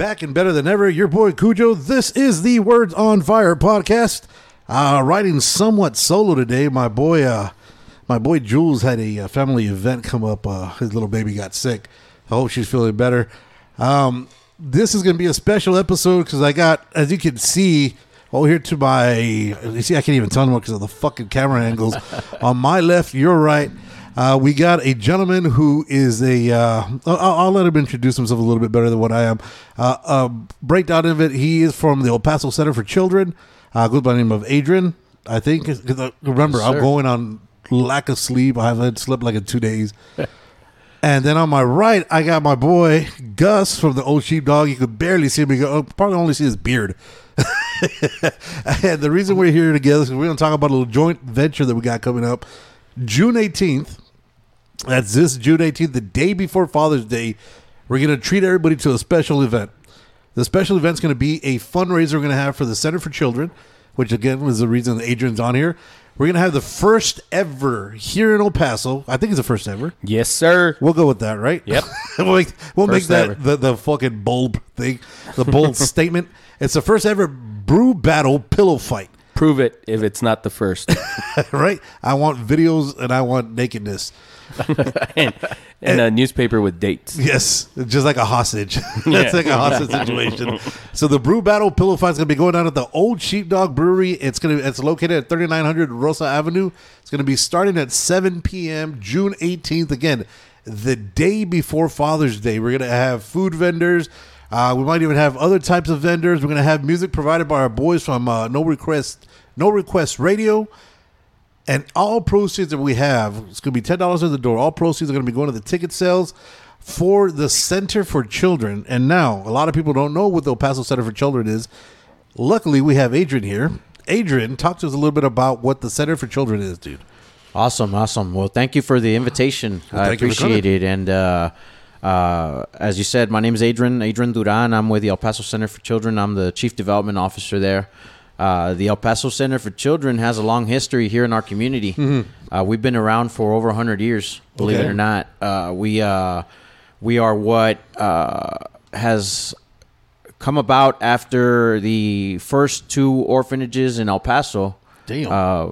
Back and better than ever, your boy Cujo. This is the Words on Fire podcast. Uh, riding somewhat solo today. My boy, uh, my boy Jules had a, uh family event come up. Uh, his little baby got sick. I hope she's feeling better. Um, this is going to be a special episode because I got, as you can see, oh here to my, you see, I can't even tell anymore because of the fucking camera angles. On my left, your right. Uh, we got a gentleman who is a. Uh, I'll, I'll let him introduce himself a little bit better than what I am. Uh, uh, breakdown of it. He is from the El Paso Center for Children. Uh, goes by the name of Adrian. I think. uh, remember, Yes, I'm going on lack of sleep. I haven't slept like in two days. And then on my right, I got my boy Gus from the Old Sheepdog. You could barely see him. You could uh, probably only see his beard. and the reason we're here together is we're going to talk about a little joint venture that we got coming up June 18th. That's this June 18th, the day before Father's Day. We're going to treat everybody to a special event. The special event's going to be a fundraiser we're going to have for the Center for Children, which again was the reason Adrian's on here. We're going to have the first ever here in El Paso. I think it's the first ever. Yes, sir. We'll go with that, right? Yep. we'll make, we'll make that the, the fucking bold thing, the bold statement. It's the first ever brew battle pillow fight, Prove it if it's not the first. right? I want videos and I want nakedness. and, and a newspaper with dates. Yes, just like a hostage. That's Yeah. like a hostage situation. So the brew battle pillow fight is going to be going down at the Old Sheepdog Brewery. It's going to it's located at 3900 Rosa Avenue. It's going to be starting at 7 p.m. June 18th. Again, the day before Father's Day. We're going to have food vendors. Uh, we might even have other types of vendors. We're going to have music provided by our boys from uh, No Request No Request Radio. And all proceeds that we have, it's going to be ten dollars at the door. All proceeds are going to be going to the ticket sales for the Center for Children. And now, a lot of people don't know what the El Paso Center for Children is. Luckily, we have Adrian here. Adrian, talk to us a little bit about what the Center for Children is, dude. Awesome, awesome. Well, thank you for the invitation. Well, I thank you for appreciate it. And uh, uh, as you said, my name is Adrian, Adrian Duran. I'm with the El Paso Center for Children. I'm the Chief Development Officer there. Uh, the El Paso Center for Children has a long history here in our community. Uh, we've been around for over 100 years, believe Okay. it or not. Uh, we, uh, we are what uh, has come about after the first two orphanages in El Paso Damn. uh,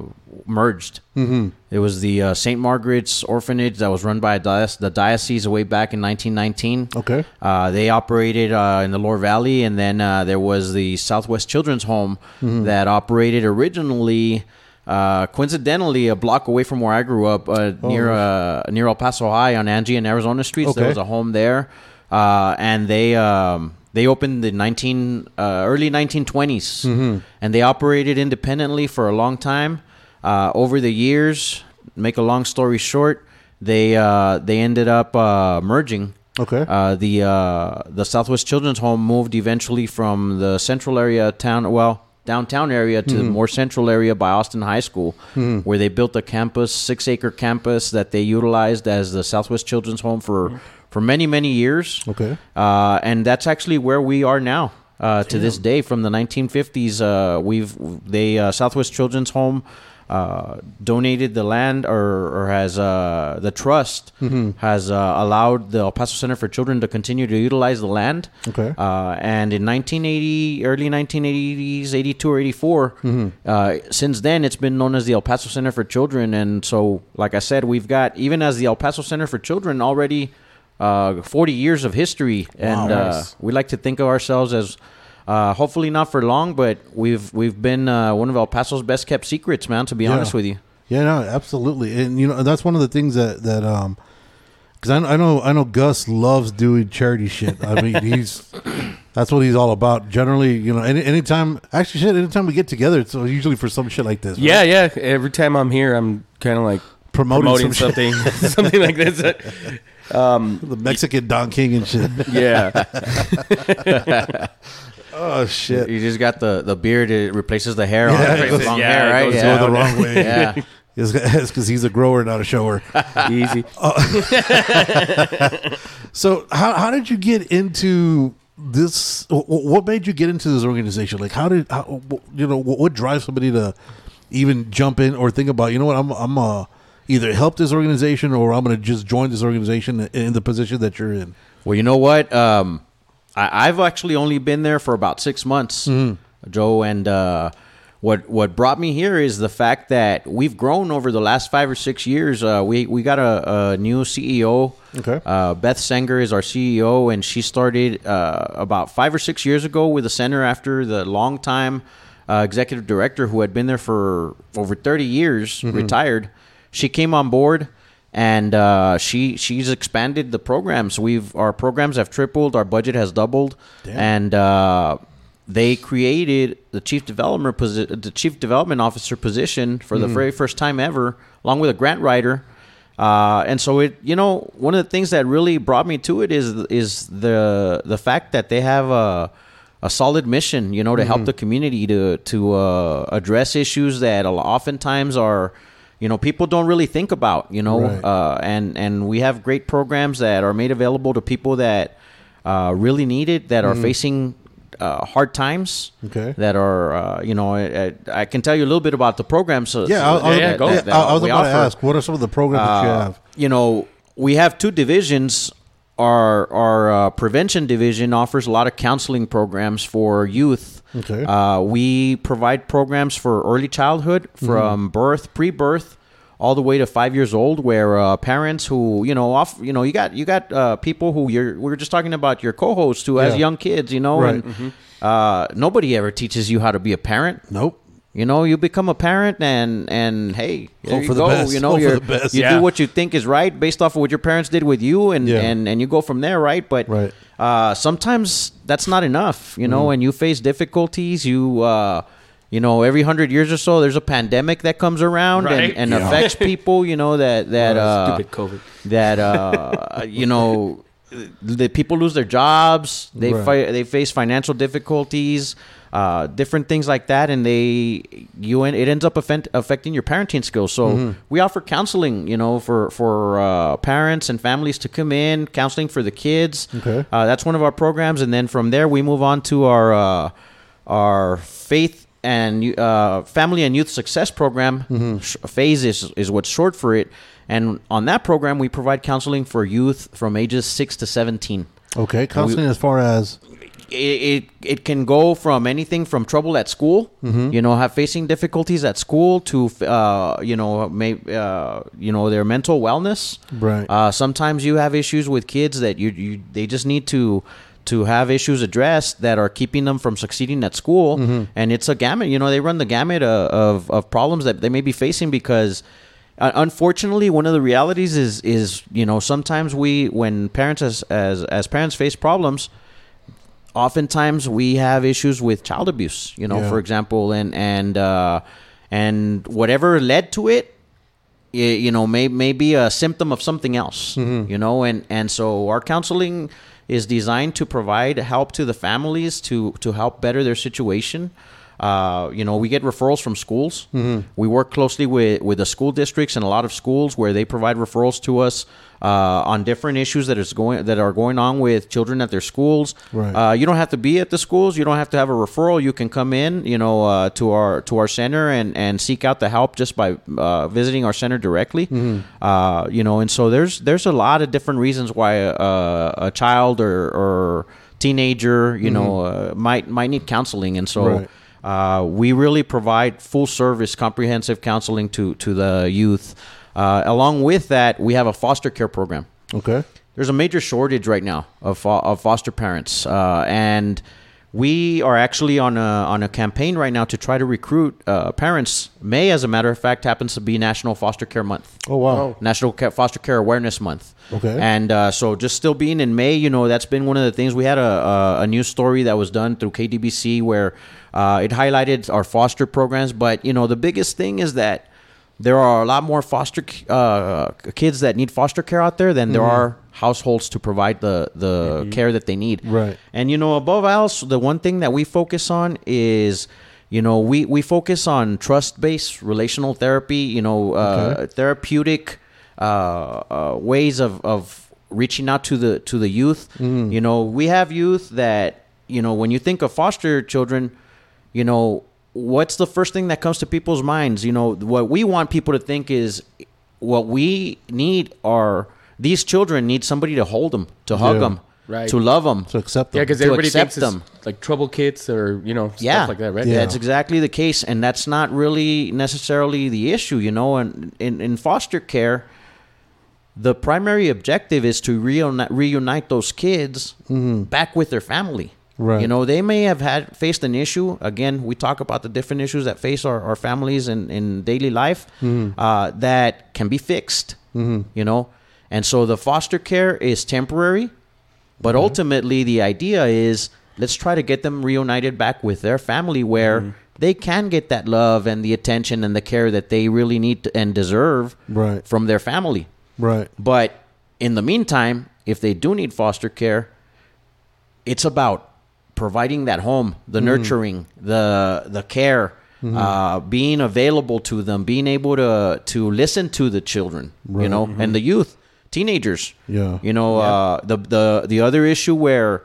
merged. Mm-hmm. It was the uh, St. Margaret's Orphanage that was run by the diocese way back in 1919. Okay. Uh, they operated uh, in the Lower Valley, and then uh, there was the Southwest Children's Home Mm-hmm. that operated originally. Uh, coincidentally, a block away from where I grew up, uh, near uh, near El Paso High on Angie and Arizona streets, there was a home there, uh, and they um, they opened the nineteen uh, early 1920s, Mm-hmm. and they operated independently for a long time. Uh, over the years, make a long story short, they uh, they ended up uh, merging. Okay. Uh, the uh, the Southwest Children's Home moved eventually from the central area town, well downtown area to the more central area by Austin High School, where they built a campus, six acre campus that they utilized as the Southwest Children's Home for for many many years. Okay. Uh, and that's actually where we are now. Uh, to this day, from the 1950s, uh, we've they uh, Southwest Children's Home uh, donated the land, or, or has uh, the trust has uh, allowed the El Paso Center for Children to continue to utilize the land. Okay. Uh, and in 1980, early 1980s, 82 or 84, uh, since then it's been known as the El Paso Center for Children. And so, like I said, we've got even as the El Paso Center for Children already uh, 40 years of history, and uh, nice. we like to think of ourselves as. Uh, hopefully not for long, but we've we've been uh, one of El Paso's best kept secrets, man. To be honest with you, Yeah, no, absolutely, and you know that's one of the things that that um, because I, I know I know Gus loves doing charity shit. I mean, he's that's what he's all about. Generally, you know, any anytime actually shit, anytime we get together, it's usually for some shit like this. right? Yeah, yeah. Every time I'm here, I'm kind of like Promoting promoting, some something, something like this. Um, the Mexican Don King and shit. yeah, Oh shit! You just got the, the beard. It replaces the hair. Yeah, on it it. goes- long yeah, hair, it right? goes Yeah. the wrong way. Yeah. It's because he's a grower, not a shower. Easy. So how how did you get into this? wh- wh- What made you get into this organization? Like how did how, you know what, what drives somebody to even jump in or think about you know what I'm I'm uh, either help this organization or I'm going to just join this organization in the position that you're in. Well, you know what? Um, I, I've actually only been there for about six months, Joe. And uh, what what brought me here is the fact that we've grown over the last five or six years. Uh, we we got a, a new CEO. Okay. Uh, Beth Sanger is our CEO, and she started uh, about five or six years ago with the center after the long time uh, executive director who had been there for over 30 years retired. She came on board and uh, she she's expanded the programs. We've our programs have tripled, our budget has doubled, and uh, they created the chief development posi- the chief development officer position for the very first time ever, along with a grant writer. Uh, and so it, you know, one of the things that really brought me to it is is the the fact that they have a a solid mission, you know, to help the community to to uh, address issues that oftentimes are, you know, people don't really think about, you know, Right. uh, and and we have great programs that are made available to people that uh, really need it, that are facing uh, hard times, Okay. that are, uh, you know, I, I can tell you a little bit about the programs. So, Yeah, so I, I, was- that- yeah, go. that- that I, was about to ask what are some of the programs that you Uh, have? you know, we have two divisions. Our our uh, prevention division offers a lot of counseling programs for youth. Okay. Uh, we provide programs for early childhood from birth, pre-birth, all the way to five years old, where uh, parents who you know off you know you got you got uh, people who you're we were just talking about your co-host who has young kids, you know, Right. and uh, nobody ever teaches you how to be a parent. Nope. You know, you become a parent, and and hey, there Hope you for the go. best. You know, Hope for you're, the best. you Yeah. do what you think is right based off of what your parents did with you, and Yeah. and and you go from there, right? But Right. Uh, sometimes that's not enough. You Mm. know, and you face difficulties. You uh, you know, every hundred years or so, there's a pandemic that comes around Right. and, and Yeah. affects people. You know that that uh, Stupid COVID. that uh, you know the people lose their jobs they Right. fi- they face financial difficulties uh, different things like that and they you en- it ends up affect- affecting your parenting skills so Mm-hmm. we offer counseling you know for for uh, parents and families to come in counseling for the kids Okay. uh, that's one of our programs and then from there we move on to our uh, our FAYS and uh, family and youth success program Mm-hmm. FAYS is, is what's short for it and on that program we provide counseling for youth from ages 6 to 17 Okay, counseling as far as it, it, it can go from anything from trouble at school, Mm-hmm. you know, have facing difficulties at school to, uh, you know, may, uh, you know, their mental wellness. Right. Uh, sometimes you have issues with kids that you, you they just need to to have issues addressed that are keeping them from succeeding at school, Mm-hmm. and it's a gamut. You know, they run the gamut of, of, of problems that they may be facing because. Uh, unfortunately, one of the realities is is you know sometimes we when parents as as as parents face problems, oftentimes we have issues with child abuse you know Yeah. for example and and uh and whatever led to it y- you know may, may be a symptom of something else Mm-hmm. you know and and so our counseling is designed to provide help to the families to to help better their situation uh, you know, we get referrals from schools. Mm-hmm. We work closely with, with the school districts and a lot of schools where they provide referrals to us uh, on different issues that is going that are going on with children at their schools. Right. Uh, you don't have to be at the schools. You don't have to have a referral. You can come in, you know, uh, to our to our center and, and seek out the help just by uh, visiting our center directly. Uh, you know, and so there's there's a lot of different reasons why a, a child or, or teenager, you know, uh, might might need counseling, and so. Right. Uh, we really provide full service, comprehensive counseling to to the youth. Uh, along with that, we have a foster care program okay. there's a major shortage right now of, of foster parents, uh, and we are actually on a on a campaign right now to try to recruit uh, parents. May, as a matter of fact, happens to be National Foster Care Month. Oh wow. National Ca- Foster Care Awareness Month. Okay. And uh, so, just still being in May, you know, that's been one of the things. We had a, a, a news story that was done through KDBC where uh, it highlighted our foster programs. But, you know, the biggest thing is that there are a lot more foster uh, kids that need foster care out there than there are households to provide the the care that they need. Right. And you know, above else, the one thing that we focus on is, you know, we we focus on trust based relational therapy. You know, uh, therapeutic uh, uh, ways of of reaching out to the to the youth. You know, we have youth that you know when you think of foster children, you know. What's the first thing that comes to people's minds? You know, what we want people to think is what we need are these children need somebody to hold them, to hug Yeah. them, Right. to love them, To accept them. Yeah, because To everybody accept thinks them. like trouble kids or you know yeah, stuff like that, right? Yeah. That's exactly the case, and that's not really necessarily the issue, you know. And in, in foster care, the primary objective is to reunite, reunite those kids mm-hmm. back with their family. Right. You know, they may have had faced an issue. Again, we talk about the different issues that face our, our families in, in daily life mm-hmm. uh, that can be fixed. Mm-hmm. You know, and so the foster care is temporary, but mm-hmm. ultimately the idea is let's try to get them reunited back with their family where they can get that love and the attention and the care that they really need to, and deserve Right. from their family. Right. But in the meantime, if they do need foster care, it's about providing that home, the nurturing, the the care, uh, being available to them, being able to to listen to the children, you know, and the youth, teenagers. Yeah. You know, uh, the the the other issue where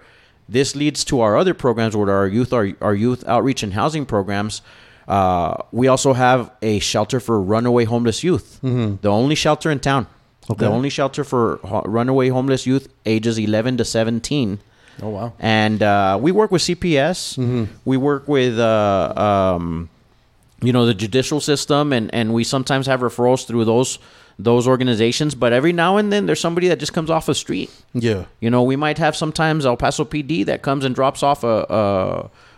this leads to our other programs, where our youth our, our youth outreach and housing programs. Uh, we also have a shelter for runaway homeless youth, the only shelter in town. Okay. The only shelter for ho- runaway homeless youth ages 11 to 17. Oh wow. And uh, we work with CPS. We work with, uh, um, you know, the judicial system, and, and we sometimes have referrals through those those organizations. But every now and then, there's somebody that just comes off the street. Yeah. You know, we might have sometimes El Paso PD that comes and drops off a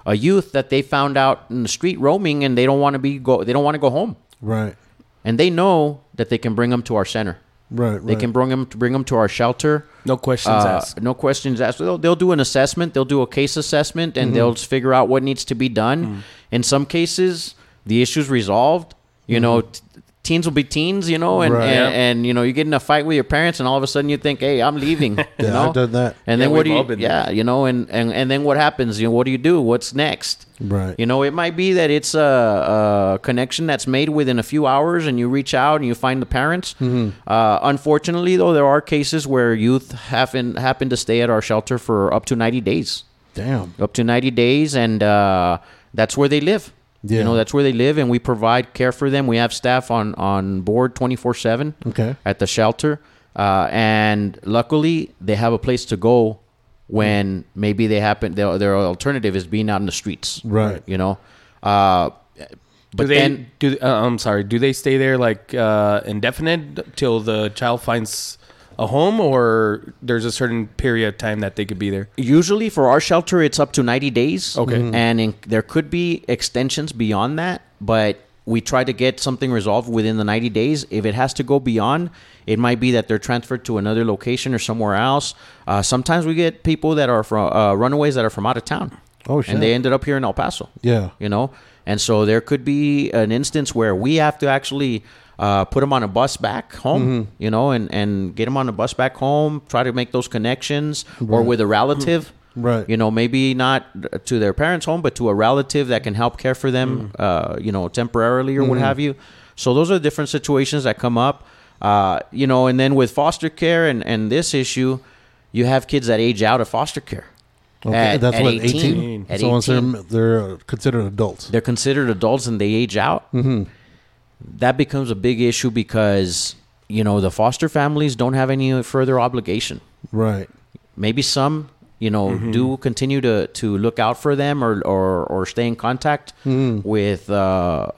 a, a youth that they found out in the street roaming, and they don't want to be go they don't want to go home, Right. and they know that they can bring them to our center. Right. They right. can bring them bring them to our shelter. No questions Uh, asked. No questions asked. They'll, they'll do an assessment. They'll do a case assessment, and mm-hmm. they'll just figure out what needs to be done. Mm. In some cases, the issue's resolved. You mm-hmm. know, t- teens will be teens. You know, and, Right. and, Yeah. and you know, you get in a fight with your parents, and all of a sudden you think, "Hey, I'm leaving." you Yeah, know? I've done that. And Yeah, then what do you? all been yeah, you know, and, and and then what happens? You know, what do you do? What's next? Right. You know, it might be that it's a, a connection that's made within a few hours, and you reach out and you find the parents. Mm-hmm. Uh, unfortunately, though, there are cases where youth happen happen to stay at our shelter for up to ninety days, Damn. up to ninety days, and uh, that's where they live. Yeah. You know, that's where they live, and we provide care for them. We have staff on on board twenty four seven Okay. at the shelter, uh, and luckily they have a place to go when maybe they happen. Their, their alternative is being out in the streets, Right. You know, uh, but do they? then do uh, I'm sorry. Do they stay there like uh, indefinite till the child finds a home, or there's a certain period of time that they could be there? usually for our shelter it's up to 90 days Okay. Mhm. and in, there could be extensions beyond that but we try to get something resolved within the 90 days if it has to go beyond it might be that they're transferred to another location or somewhere else uh, sometimes we get people that are from uh, runaways that are from out of town Oh, shit. and they ended up here in el paso Yeah. you know and so there could be an instance where we have to actually uh, put them on a bus back home Mm-hmm. you know and, and get them on a bus back home try to make those connections or with a relative Right. you know maybe not to their parents home but to a relative that can help care for them uh, you know temporarily or what have you so those are different situations that come up uh, you know and then with foster care and, and this issue you have kids that age out of foster care Okay. At- That's at what 18. 18. At so once they're they're considered adults. they're considered adults and they age out, that becomes a big issue because you know the foster families don't have any further obligation. Right. Maybe some, you know, do continue to to look out for them or or, or stay in contact with uh,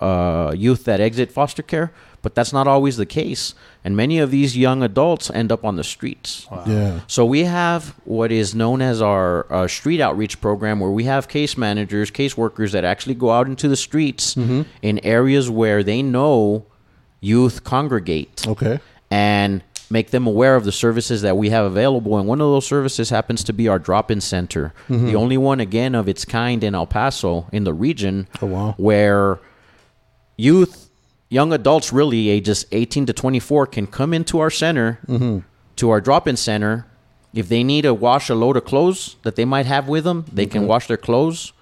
uh, youth that exit foster care, but that's not always the case. And many of these young adults end up on the streets. Yeah. So we have what is known as our uh, street outreach program, where we have case managers, case workers that actually go out into the streets in areas where they know youth congregate Okay. and make them aware of the services that we have available. And one of those services happens to be our drop-in center, the only one again of its kind in El Paso in the region, Oh, wow. where youth, young adults, really ages 18 to 24, can come into our center to our drop-in center. If they need to wash a load of clothes that they might have with them, they can wash their clothes.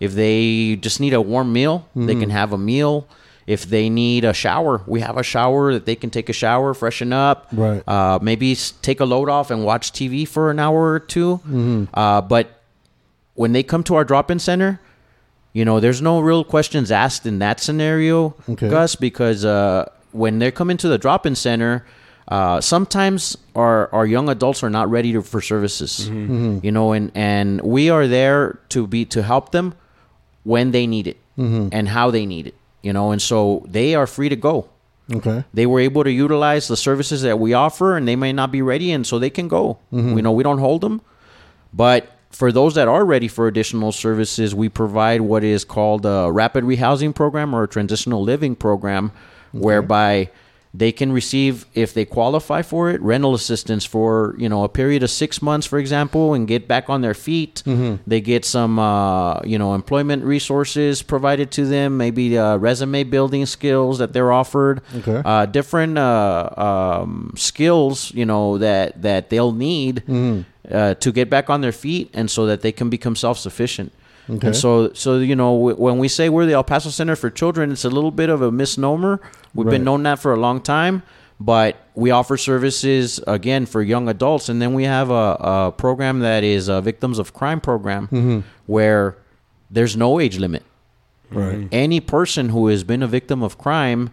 If they just need a warm meal, they can have a meal. If they need a shower, we have a shower that they can take a shower, freshen up, Right. uh, maybe take a load off and watch TV for an hour or 2 Uh, but when they come to our drop-in center, you know, there's no real questions asked in that scenario, Okay. Gus, because uh, when they come into the drop-in center, uh, sometimes our, our young adults are not ready to, for services, you know, and, and we are there to be to help them when they need it and how they need it, you know, and so they are free to go. Okay. they were able to utilize the services that we offer and they may not be ready and so they can go. You know we don't hold them but for those that are ready for additional services we provide what is called a rapid rehousing program or a transitional living program whereby they can receive if they qualify for it rental assistance for you know a period of six months for example and get back on their feet. They get some uh, you know employment resources provided to them maybe uh, resume building skills that they're offered. Okay. uh, different uh, um, skills you know that that they'll need uh, to get back on their feet and so that they can become self-sufficient Okay. and so so you know w- when we say we're the El Paso Center for Children it's a little bit of a misnomer we've Right. been known that for a long time but we offer services again for young adults and then we have a, a program that is a victims of crime program where there's no age limit Right. any person who has been a victim of crime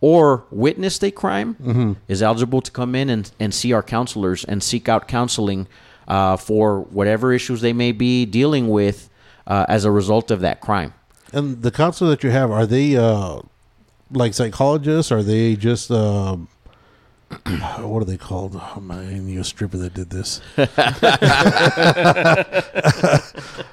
or witnessed a crime is eligible to come in and, and see our counselors and seek out counseling uh, for whatever issues they may be dealing with uh, as a result of that crime. And the counselor that you have, are they uh, like psychologists? Are they just uh, what are they called? Oh, man, I knew a stripper that did this.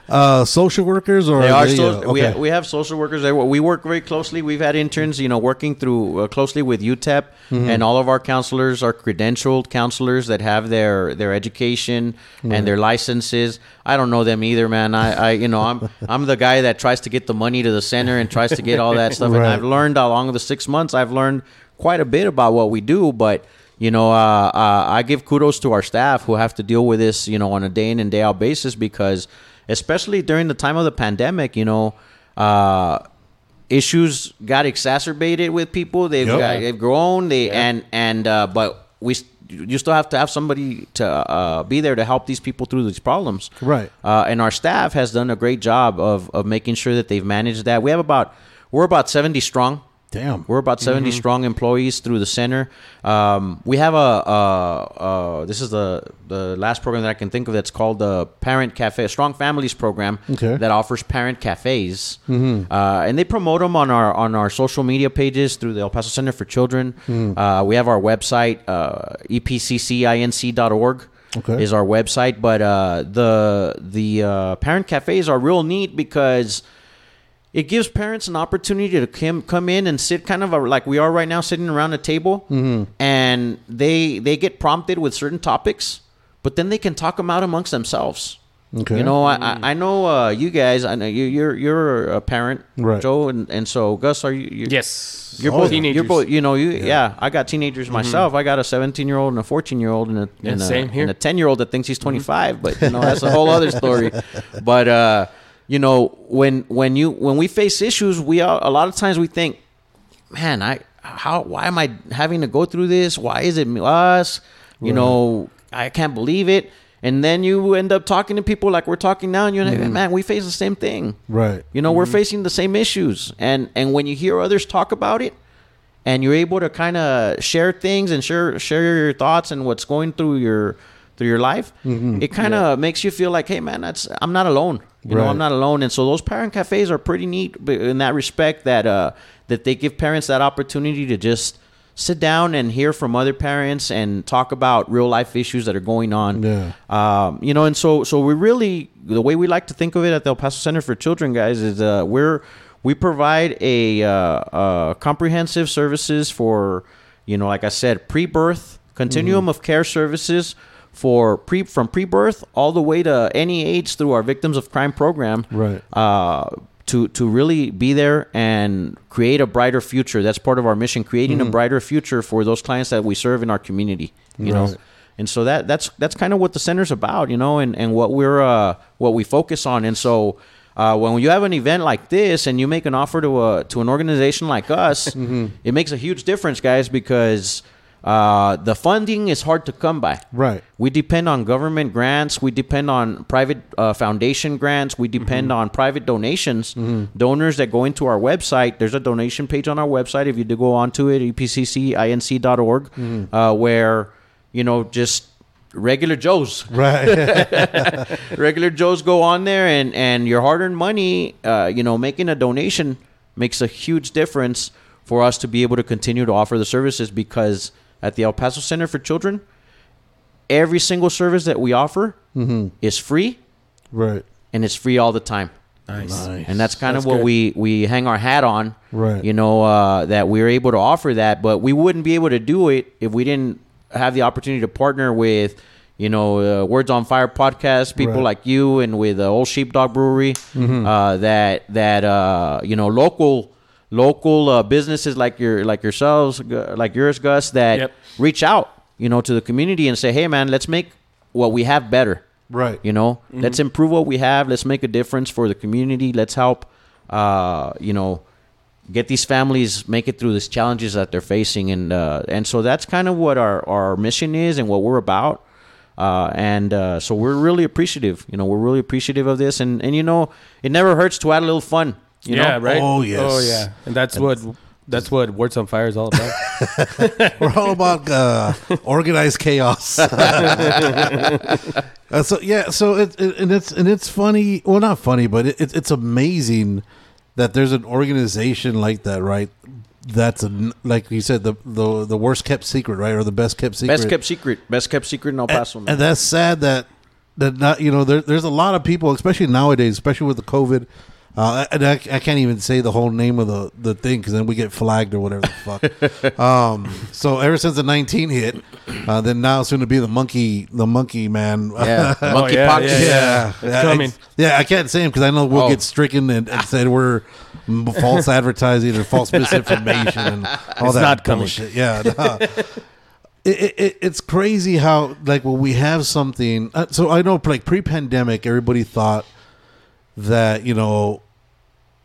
uh, social workers, or They are they, so, uh, we, okay. we have social workers. We work very closely. We've had interns, you know, working through uh, closely with UTEP, Mm-hmm. and all of our counselors are credentialed counselors that have their their education and their licenses. I don't know them either, man. I, I you know I'm I'm the guy that tries to get the money to the center and tries to get all that stuff. And I've learned along the six months, I've learned quite a bit about what we do, but. You know, uh, uh, I give kudos to our staff who have to deal with this, you know, on a day in and day out basis because, especially during the time of the pandemic, you know, uh, issues got exacerbated with people. They've Yep. got, they've grown. They and and uh, but we you still have to have somebody to uh, be there to help these people through these problems. Right. Uh, and our staff has done a great job of of making sure that they've managed that. We have about we're about seventy strong. Damn. We're about 70 strong employees through the center. Um, we have a, a, a this is the the last program that I can think of that's called the Parent Cafe, a Strong Families program Okay. that offers parent cafes, uh, and they promote them on our on our social media pages through the El Paso Center for Children. Uh, we have our website uh, epccinc.org Okay. is our website, but uh, the the uh, parent cafes are real neat because it gives parents an opportunity to come come in and sit kind of a, like we are right now sitting around a table. And they they get prompted with certain topics but then they can talk them out amongst themselves. Okay. you know I, I I know uh, you guys I know you you're you're a parent Right. Joe and, and so Gus are you you Yes. you're Oh, both yeah. you're both you know you yeah, I got teenagers myself. I got a 17 year old and a 14 year old and a, Yeah, and a, and a 10 year old that thinks he's 25 but you know that's a whole other story. But uh you know when when you when we face issues we are a lot of times we think man i how why am i having to go through this? Why is it us? You know i can't believe it. And then you end up talking to people like we're talking now and you're like man we face the same thing. Right. you know we're mm-hmm. facing the same issues. And and when you hear others talk about it and you're able to kind of share things and share share your thoughts and what's going through your through your life mm-hmm. it kind of makes you feel like hey man that's i'm not alone you know i'm not alone. And so those parent cafes are pretty neat in that respect that uh that they give parents that opportunity to just sit down and hear from other parents and talk about real life issues that are going on. Yeah. um, you know, and so so we really the way we like to think of it at the El Paso Center for Children, guys, is uh, we're we provide a uh, uh, comprehensive services for you know, like I said, pre-birth continuum of care services for pre from pre-birth all the way to any age through our victims of crime program Right. uh, to to really be there and create a brighter future. That's part of our mission, creating a brighter future for those clients that we serve in our community. You Right. know, and so that that's that's kind of what the center's about, you know, and and what we're uh, what we focus on, and so. Uh, when you have an event like this and you make an offer to a to an organization like us, Mm-hmm. it makes a huge difference, guys, because uh, the funding is hard to come by. Right. We depend on government grants. We depend on private uh, foundation grants. We depend Mm-hmm. on private donations, donors that go into our website. There's a donation page on our website. If you do go onto it, epccinc.org, Mm-hmm. uh, where you know just regular Joes, Right. regular Joes go on there, and and your hard-earned money, uh, you know, making a donation makes a huge difference for us to be able to continue to offer the services because at the El Paso Center for Children, every single service that we offer is free right. and it's free all the time. Nice. Nice. And that's kind That's of what good. we we hang our hat on. Right. You know, uh, that we're able to offer that, but we wouldn't be able to do it if we didn't have the opportunity to partner with, you know, uh, Words on Fire podcast, people Right. like you, and with uh, Old Sheepdog Brewery, Mm-hmm. uh, that that uh, you know, local local uh, businesses like your like yourselves, like yours, Gus, that Yep. reach out, you know, to the community and say, hey, man, let's make what we have better. Right. You know, let's improve what we have. Let's make a difference for the community. Let's help, uh, you know, get these families make it through these challenges that they're facing, and uh, and so that's kind of what our our mission is and what we're about. Uh, and uh, so we're really appreciative. You know, we're really appreciative of this, and and you know, it never hurts to add a little fun. You yeah, know? right. Oh, yes. Oh yeah, and that's what that's what Words on Fire is all about. We're all about uh, organized chaos. Uh, so yeah, so it, it and it's and it's funny. Well, not funny, but it, it, it's amazing that there's an organization like that, right? That's a, like you said, the, the the worst kept secret, right, or the best kept secret. Best kept secret. Best kept secret in El Paso. and, man. and that's sad that that not you know there, there's a lot of people, especially nowadays, especially with the COVID. Uh, and I, I can't even say the whole name of the, the thing because then we get flagged or whatever the fuck. um, so ever since the 19 hit, uh, then now soon to be the monkey the monkey man. yeah, the monkey yeah, pox. yeah, yeah, It's coming. I, yeah, I can't say him because I know we'll Oh. get stricken and, and said we're false advertising or false misinformation and all It's that not coming. bullshit. Yeah, no. it, it, it, it's crazy how like when we have something. Uh, so I know like pre-pandemic, everybody thought that you know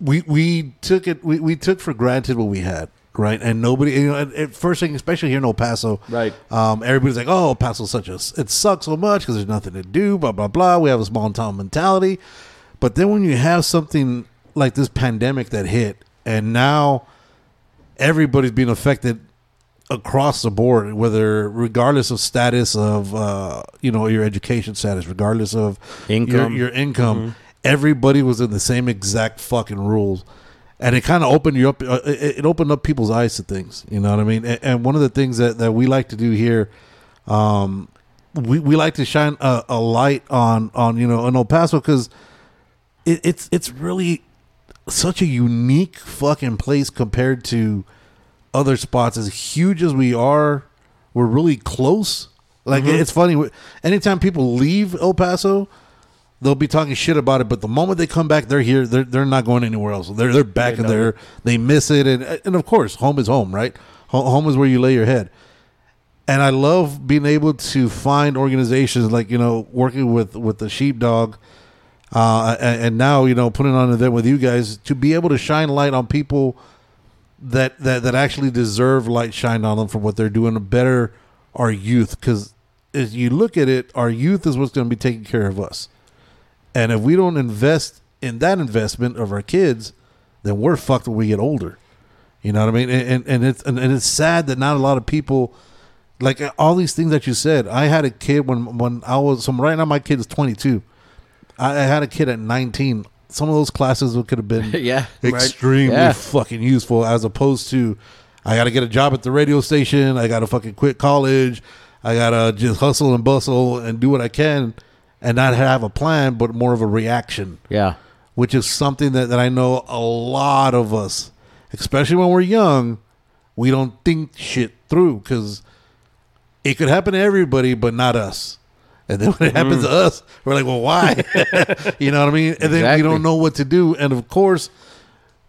we we took it we, we took for granted what we had right and nobody you know at, at first thing especially here in el paso Right. um everybody's like oh el paso's such a it sucks so much because there's nothing to do blah blah blah we have a small town mentality but then when you have something like this pandemic that hit and now everybody's being affected across the board, whether regardless of status of uh, you know your education status, regardless of Income. your, your income, everybody was in the same exact fucking rules, and it kind of opened you up. Uh, it, opened up people's eyes to things. You know what I mean? And, and one of the things that that we like to do here. Um, we, we like to shine a, a light on on you know in El Paso because it, it's it's really such a unique fucking place compared to other spots. As huge as we are, we're really close. Like it's funny. Anytime people leave El Paso, they'll be talking shit about it. But the moment they come back, they're here. They're they're not going anywhere else. They're they're back They in there. They miss it, and and of course, home is home, right? Home is where you lay your head. And I love being able to find organizations like you know working with with the sheepdog uh, and, and now you know putting on an event with you guys to be able to shine light on people that that that actually deserve light shined on them for what they're doing to better our youth because as you look at it our youth is what's going to be taking care of us and if we don't invest in that investment of our kids then we're fucked when we get older you know what i mean and and, and it's and, and it's sad that not a lot of people like uh, all these things that you said i had a kid when when i was so right now my kid is 22 I, I had a kid at 19. Some of those classes could have been Yeah. extremely Yeah. fucking useful as opposed to I got to get a job at the radio station. I got to fucking quit college. I got to just hustle and bustle and do what I can and not have a plan, but more of a reaction, Yeah. which is something that, that I know a lot of us, especially when we're young, we don't think shit through because it could happen to everybody, but not us. And then when it happens to mm. us, we're like, well, why? you know what I mean? And then we don't know what to do. And of course,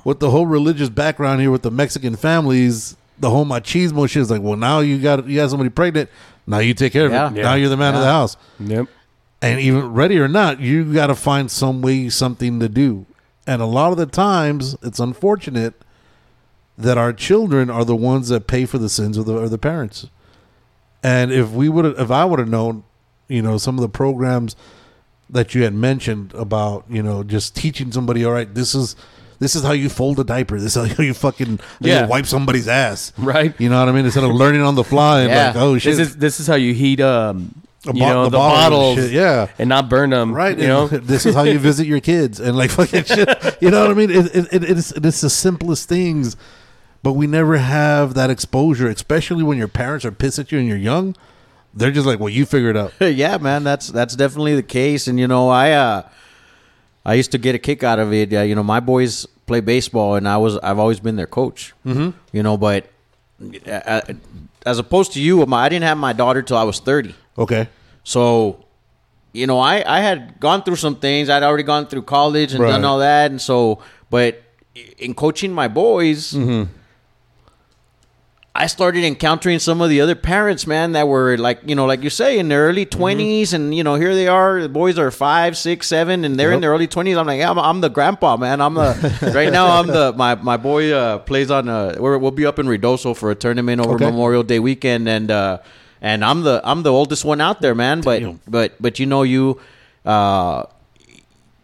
with the whole religious background here with the Mexican families, the whole machismo shit is like, well, now you got you got somebody pregnant. Now you take care of Yeah. it. Yeah. Now you're the man of the house. Yep. And even ready or not, you got to find some way, something to do. And a lot of the times, it's unfortunate that our children are the ones that pay for the sins of the, of the parents. And if we would, if I would have known, you know, some of the programs that you had mentioned about, you know, just teaching somebody, all right, this is this is how you fold a diaper. This is how you fucking Yeah. you wipe somebody's ass. Right. You know what I mean? Instead of learning on the fly and Yeah. like, oh shit, This is this is how you heat um A you know the the, bottle and bottles shit, yeah. and not burn them right? you know this is how you visit your kids and like fucking shit. You know what I mean? It, it, it, it's it's the simplest things, but we never have that exposure, especially when your parents are pissed at you and you're young. They're just like, well, you figure it out. yeah, man, that's that's definitely the case. And you know, I uh, I used to get a kick out of it. Uh, you know, my boys play baseball, and I was I've always been their coach. Mm-hmm. You know, but uh, as opposed to you, my, I didn't have my daughter till I was thirty. Okay, So, you know, I I had gone through some things. I'd already gone through college and done all that, and so, but in coaching my boys. I started encountering some of the other parents, man, that were like, you know, like you say, in their early 20s, and you know, here they are. The boys are five, six, seven, and they're in their early twenties. I'm like, yeah, I'm, I'm the grandpa, man. I'm the right now. I'm the my my boy uh, plays on. Uh, we're, we'll be up in Ruidoso for a tournament over Okay. Memorial Day weekend, and uh, and I'm the I'm the oldest one out there, man. But Damn. but but you know you. Uh,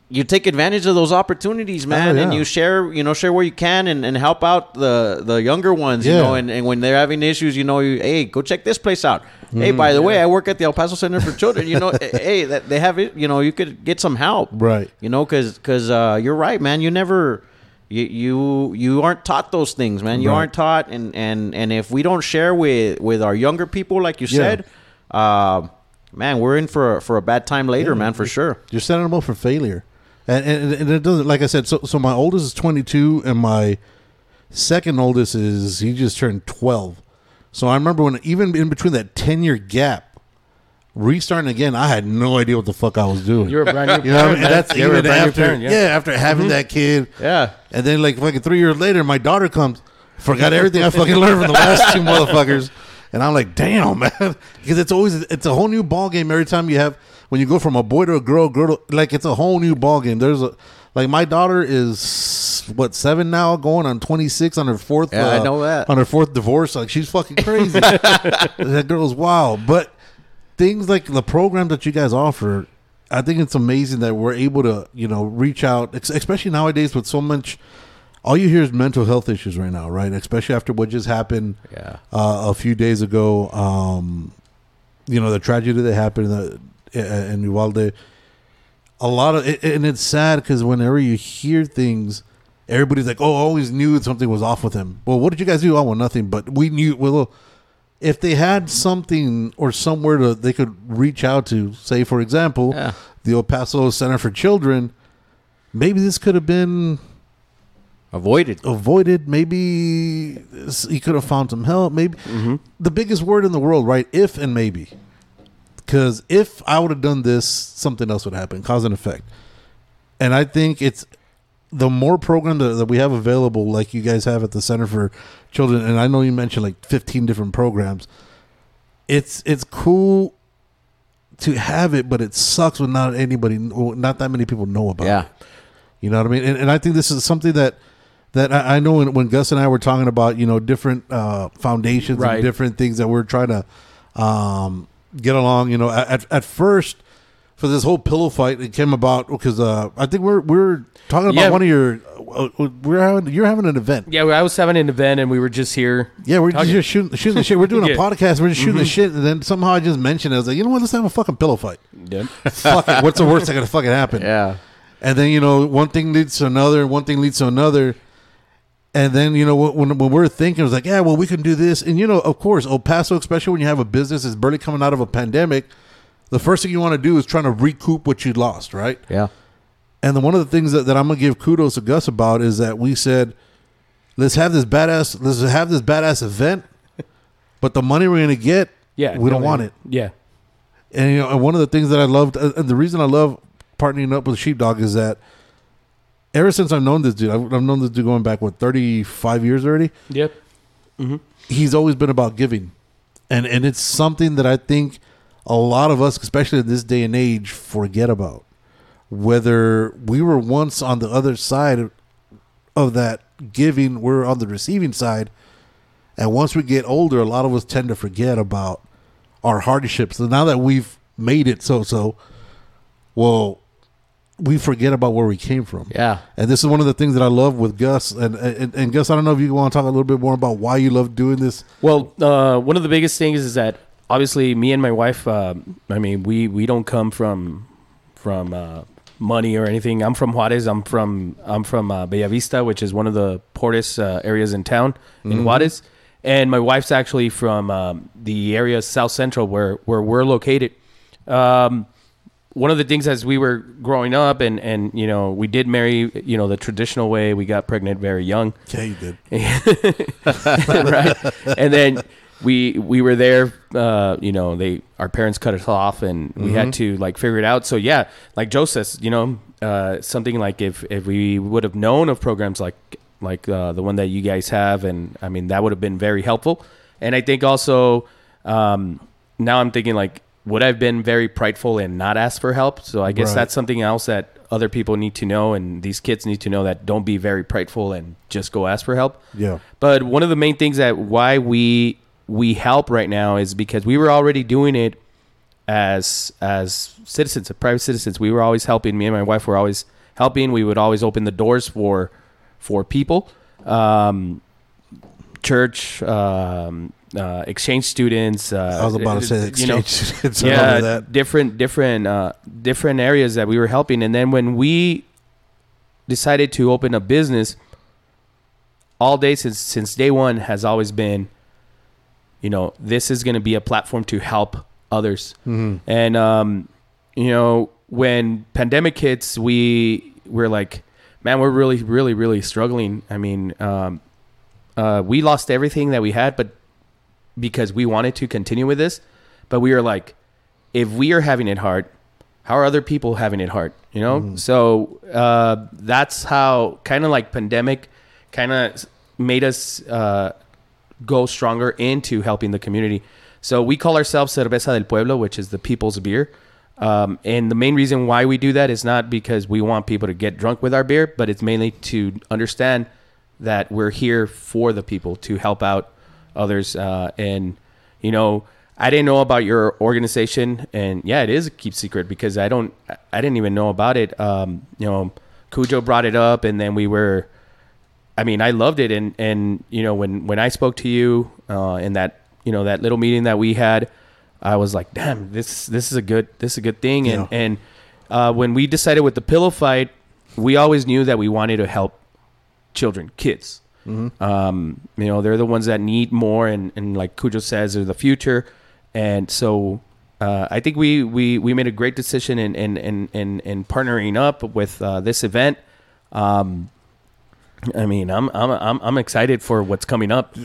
you take advantage of those opportunities, man, and yeah. you share, you know, share where you can and, and help out the the younger ones, you know, and, and when they're having issues, you know, you, hey, go check this place out. hey, by the way, I work at the El Paso Center for Children. You know, hey, that they have it. You know, you could get some help, Right. You know, because because uh, you're right, man. You never. You, you you aren't taught those things, man. You Right. aren't taught, and, and, and if we don't share with, with our younger people, like you Yeah. said, uh, man, we're in for a, for a bad time later, man, for sure. you're setting them up for failure, and and, and it doesn't. Like I said, so so my oldest is 22, and my second oldest is he just turned 12. So I remember when even in between that 10 year gap, restarting again, I had no idea what the fuck I was doing. you're a brand new You know what I parent, mean? man. That's You're a even brand new after, parent, yeah. yeah. Mm-hmm. after having that kid. Yeah. And then like fucking three years later, my daughter comes, forgot everything I fucking learned from the last two motherfuckers. And I'm like, damn, man, because it's always it's a whole new ball game every time you have when you go from a boy to a girl, girl to, like it's a whole new ball game. There's a like my daughter is what seven now, going on 26 on her fourth. uh, Yeah, I know that. on her fourth divorce. Like she's fucking crazy. that girl's wild, but things like the program that you guys offer, I think it's amazing that we're able to, you know, reach out, especially nowadays with so much. All you hear is mental health issues right now, right? Especially after what just happened Yeah. uh, a few days ago. Um, you know, the tragedy that happened in, the, in Uvalde. A lot of, and it's sad because whenever you hear things, everybody's like, "Oh, I always knew something was off with him." Well, what did you guys do? Oh, well, nothing. But we knew. Well, if they had something or somewhere to they could reach out to, say for example, Yeah. the El Paso Center for Children, maybe this could have been Avoided. avoided. Maybe he could have found some help. Maybe mm-hmm. the biggest word in the world, right? If and maybe. Because if I would have done this, something else would happen, cause and effect. And I think it's the more program that, that we have available, like you guys have at the Center for Children, and I know you mentioned like 15 different programs. It's it's cool to have it, but it sucks when not anybody, not that many people know about Yeah. it. You know what I mean? And, and I think this is something that that I, I know when, when Gus and I were talking about, you know, different uh, foundations Right. and different things that we're trying to um, get along. You know, at at first for this whole pillow fight, it came about because uh, I think we're we're talking about Yeah. one of your uh, we're having you're having an event. Yeah, I was having an event and we were just here. Yeah, we're Talking- just shooting, shooting the shit. We're doing a podcast. We're just shooting the shit, and then somehow I just mentioned it. I was like, you know what? Let's have a fucking pillow fight. Yep. Fuck it. What's the worst that could fucking happen? Yeah. And then you know one thing leads to another, one thing leads to another, and then you know when when we're thinking, it was like, yeah, well, we can do this, and you know, of course, El Paso, especially when you have a business that's barely coming out of a pandemic, the first thing you want to do is trying to recoup what you lost, right? Yeah. And then one of the things that, that I'm gonna give kudos to Gus about is that we said, let's have this badass, let's have this badass event, but the money we're gonna get, Yeah. we don't want it. Yeah. And you know, and one of the things that I loved, uh, and the reason I love partnering up with Sheepdog is that ever since I've known this dude, I've, I've known this dude going back what thirty five years already. Yep. He's always been about giving, and and it's something that I think a lot of us, especially in this day and age, forget about. Whether we were once on the other side of that giving, we're on the receiving side, and once we get older, a lot of us tend to forget about our hardships. And now that we've made it so so, well, we forget about where we came from. Yeah. And this is one of the things that I love with Gus. And, and, and Gus, I don't know if you want to talk a little bit more about why you love doing this. Well, uh, one of the biggest things is that obviously me and my wife. Uh, I mean, we we don't come from from uh, money or anything. I'm from Juarez. I'm from I'm from uh, Bella Vista, which is one of the poorest uh, areas in town in Juarez. And my wife's actually from um, the area South Central, where where we're located. Um, one of the things as we were growing up, and and you know, we did marry, you know, the traditional way. We got pregnant very young Yeah, you did. right? And then we we were there. Uh, you know, they our parents cut us off, and we had to like figure it out. So yeah, like Joe says, you know, uh, something like if if we would have known of programs like like uh, the one that you guys have, and I mean that would have been very helpful. And I think also um, now I'm thinking like would I've been very prideful and not ask for help? So I guess Right. that's something else that other people need to know, and these kids need to know that don't be very prideful and just go ask for help. Yeah. But one of the main things that why we we help right now is because we were already doing it as as citizens, as private citizens. We were always helping. Me and my wife were always helping. We would always open the doors for for people, um, church, um, uh, exchange students. Uh, I was about to say you know, exchange. it's yeah, different different uh, different areas that we were helping, and then when we decided to open a business, all day since since day one has always been, you know, this is going to be a platform to help others, and um, you know, when pandemic hits, we we're like, man, we're really really really struggling. I mean, um, uh, we lost everything that we had, but because we wanted to continue with this, but we were like, if we are having it hard, how are other people having it hard? You know, so uh, that's how kind of like pandemic kind of made us uh, go stronger into helping the community. So we call ourselves Cerveza del Pueblo, which is the people's beer. Um, and the main reason why we do that is not because we want people to get drunk with our beer, but it's mainly to understand that we're here for the people to help out others. Uh, and you know, I didn't know about your organization, and yeah, it is a keep secret because I don't, I didn't even know about it. Um, you know, Cujo brought it up, and then we were. I mean, I loved it, and and you know, when when I spoke to you uh, in that you know that little meeting that we had, I was like, damn, this this is a good this is a good thing, and Yeah. and uh, when we decided with the pillow fight, we always knew that we wanted to help children, kids. Um, you know, they're the ones that need more, and, and like Cujo says, they're the future. And so uh, I think we, we, we made a great decision in, in, in, in, in partnering up with uh, this event. Um, I mean, I'm, I'm, I'm, I'm excited for what's coming up.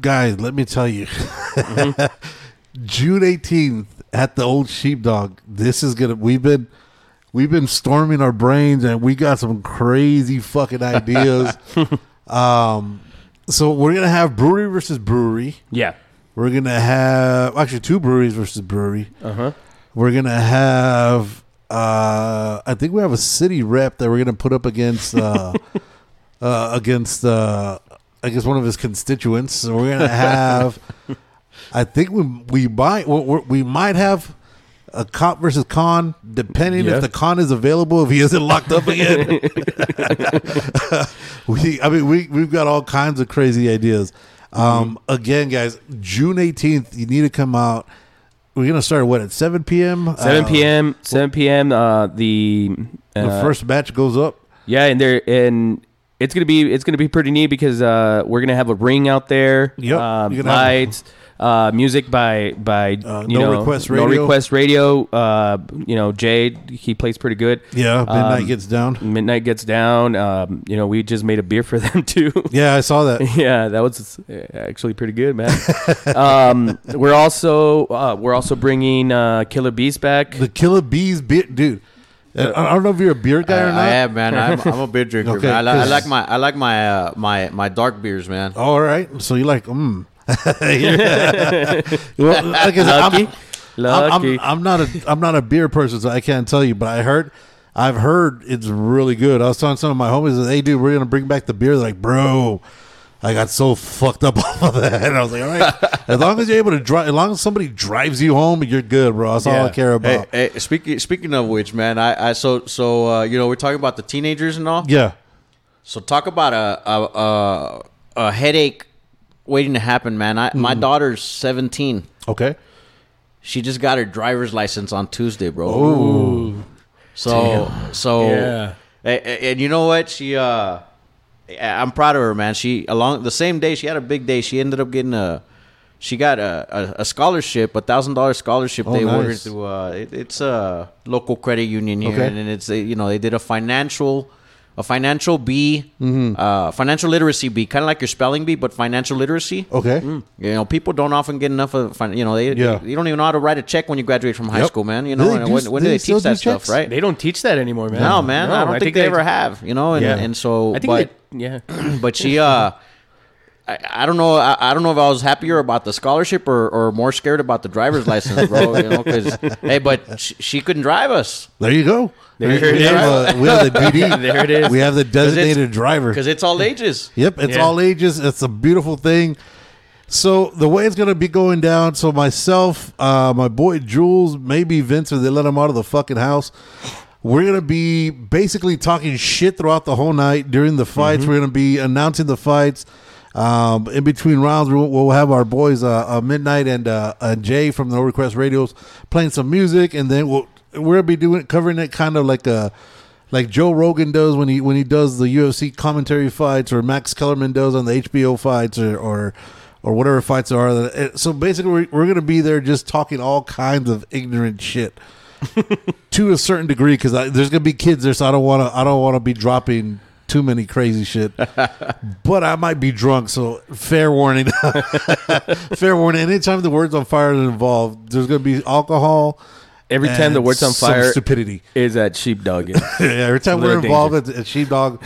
Guys, let me tell you. Mm-hmm. June 18th at the old sheepdog. This is gonna we've been we've been storming our brains and we got some crazy fucking ideas. um so we're gonna have brewery versus brewery. Yeah. We're gonna have actually two breweries versus brewery. Uh huh. We're gonna have uh I think we have a city rep that we're gonna put up against uh uh against uh I guess one of his constituents. So we're gonna have I think we we might we we might have a cop versus con, depending Yeah. if the con is available. If he isn't locked up again, we I mean we we've got all kinds of crazy ideas. Um, again, guys, June eighteenth, you need to come out. We're gonna start what at seven p.m. 7 Uh, p.m. 7 p.m. Uh, the the uh, first batch goes up. Yeah, and there and it's gonna be it's gonna be pretty neat because uh, we're gonna have a ring out there. Yep, um, you're gonna have- lights, uh, music by by Uh, you No know Request radio. no request radio. Uh, you know Jade, he plays pretty good. Yeah, midnight Um, gets down. Midnight gets down. Um, you know we just made a beer for them too. Yeah, I saw that. yeah, that was uh, actually pretty good, man. um, we're also uh, we're also bringing uh, Killer Bees back. The Killer Bees beer, dude. I don't know if you're a beer guy or not. I am, man. I'm, I'm a beer drinker. Okay, man. I, li- I like my I like my uh, my my dark beers, man. All right, so you like mm. well, like I said, I'm- Lucky. I'm, Lucky. I'm, I'm not a I'm not a beer person, so I can't tell you. But I heard, I've heard it's really good. I was telling some of my homies, "Hey, dude, we're gonna bring back the beer." They're like, bro, I got so fucked up off of that. And I was like, all right, as long as you're able to drive, as long as somebody drives you home, you're good, bro. That's all I Yeah. care about. Hey, hey, speaking speaking of which, man, I, I so so uh, you know we're talking about the teenagers and all. Yeah. So talk about a a, a, a headache waiting to happen, man. I, My daughter's seventeen. Okay. She just got her driver's license on Tuesday, bro. Ooh. So so Yeah. and, and you know what? She uh I'm proud of her, man. She along the same day she had a big day. She ended up getting a she got a, a, a scholarship, a thousand dollar scholarship. Oh, they nice. ordered through uh, it, it's a local credit union here, Okay. and it's a, you know they did a financial, a financial bee, Mm-hmm. uh, financial literacy bee, kind of like your spelling bee, but financial literacy. Okay. You know, people don't often get enough of, you know, they, Yeah. you don't even know how to write a check when you graduate from high Yep. school, man. You know, they do- when, when do do they they teach do that stuff, right? They don't teach that anymore, man. No, man, I don't think, they, ever have, you know, and, Yeah. and so, I think but, that, yeah. but she, uh, I, I don't know, I, I don't know if I was happier about the scholarship or, or more scared about the driver's license, bro. You know, because hey, but she, she couldn't drive us There you go. There we, it we is. have a, we have the DD. There it is. We have the designated driver. because it's all ages. Yep, it's Yeah. all ages. It's a beautiful thing. So the way it's gonna be going down. So myself, uh, my boy Jules, maybe Vince, or they let him out of the fucking house. We're gonna be basically talking shit throughout the whole night during the fights. We're gonna be announcing the fights. Um, in between rounds, we'll, we'll have our boys uh, uh, Midnight and uh, uh, Jay from the No Request Radios playing some music, and then we'll we'll be doing covering it kind of like a like Joe Rogan does when he when he does the UFC commentary fights, or Max Kellerman does on the HBO fights, or or, or whatever fights are. Uh, So basically, we're, we're going to be there just talking all kinds of ignorant shit to a certain degree because there's going to be kids there, so I don't want to I don't want to be dropping too many crazy shit. but I might be drunk, so fair warning. fair warning. Anytime the words on fire is involved, there's going to be alcohol. Every time the word's on fire stupidity. is at sheepdog. Yeah, every time we're involved at, at Sheepdog,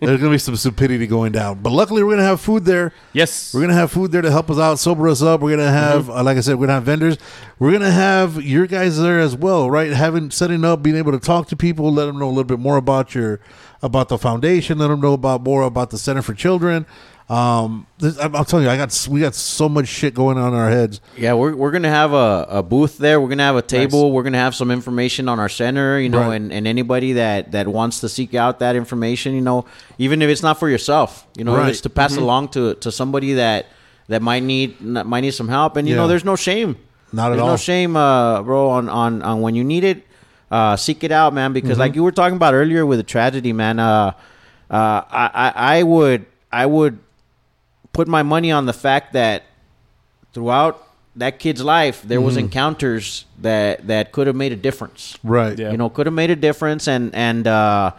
there's gonna be some stupidity going down. But luckily, we're gonna have food there. yes. We're gonna have food there to help us out, sober us up. We're gonna have, Mm-hmm. uh, like I said, we're gonna have vendors. We're gonna have your guys there as well, right? Having setting up, being able to talk to people, let them know a little bit more about your about the foundation, let them know about more about the Center for Children. Um, this, I'm, I'm telling you, I got we got so much shit going on in our heads. Yeah, we're, we're gonna have a, a booth there. We're gonna have a table. We're gonna have some information on our center, you know, Right. and, and anybody that, that wants to seek out that information, you know, even if it's not for yourself, you know, Right. if it's to pass along to, to somebody that that might need might need some help, and you Yeah. know, there's no shame. Not at there's all. no shame, uh, bro, on, on, on when you need it. Uh, seek it out, man, because like you were talking about earlier with the tragedy, man. Uh, uh, I, I I would I would put my money on the fact that throughout that kid's life there was encounters that that could have made a difference Right. Yeah. you know could have made a difference and and uh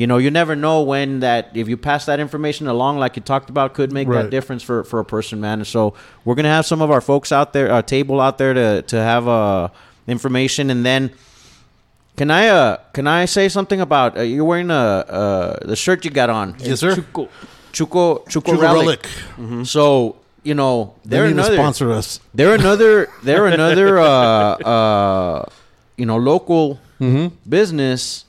you know you never know when that if you pass that information along like you talked about could make Right. that difference for for a person man and so we're gonna have some of our folks out there a table out there to to have uh information and then can I uh can I say something about uh, you're wearing a uh the shirt you got on Yes, sir. Chuco Chuco, Chuco Relic. Relic. So you know They they're to another sponsor us. they're another they're another uh uh you know local business.